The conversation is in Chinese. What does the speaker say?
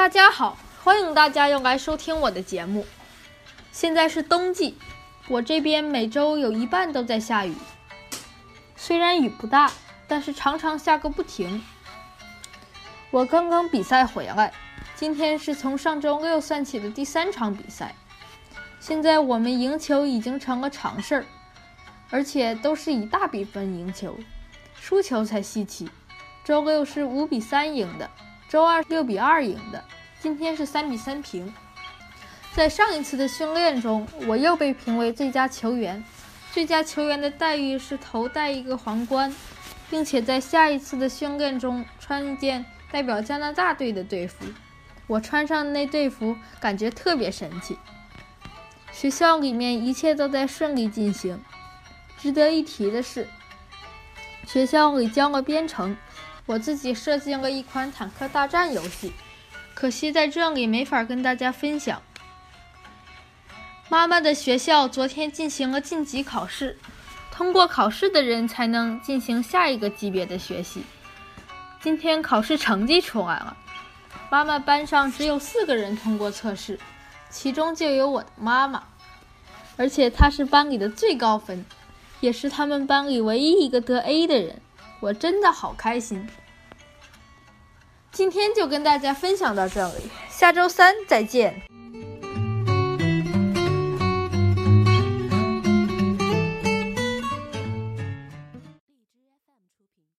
大家好，欢迎大家又来收听我的节目。现在是冬季，我这边每周有一半都在下雨，虽然雨不大，但是常常下个不停。我刚刚比赛回来，今天是从上周六算起的第三场比赛。现在我们赢球已经成了常事儿，而且都是以大比分赢球，输球才稀奇。周六是五比三赢的。周二六比二赢的，今天是三比三平。在上一次的训练中，我又被评为最佳球员。最佳球员的待遇是头戴一个皇冠，并且在下一次的训练中穿一件代表加拿大队的队服。我穿上那队服，感觉特别神奇。学校里面一切都在顺利进行。值得一提的是，学校里教了编程。我自己设计了一款坦克大战游戏，可惜在这里没法跟大家分享。妈妈的学校昨天进行了晋级考试，通过考试的人才能进行下一个级别的学习。今天考试成绩出来了，妈妈班上只有四个人通过测试，其中就有我的妈妈，而且她是班里的最高分，也是他们班里唯一一个得 A 的人。我真的好开心！今天就跟大家分享到这里，下周三再见。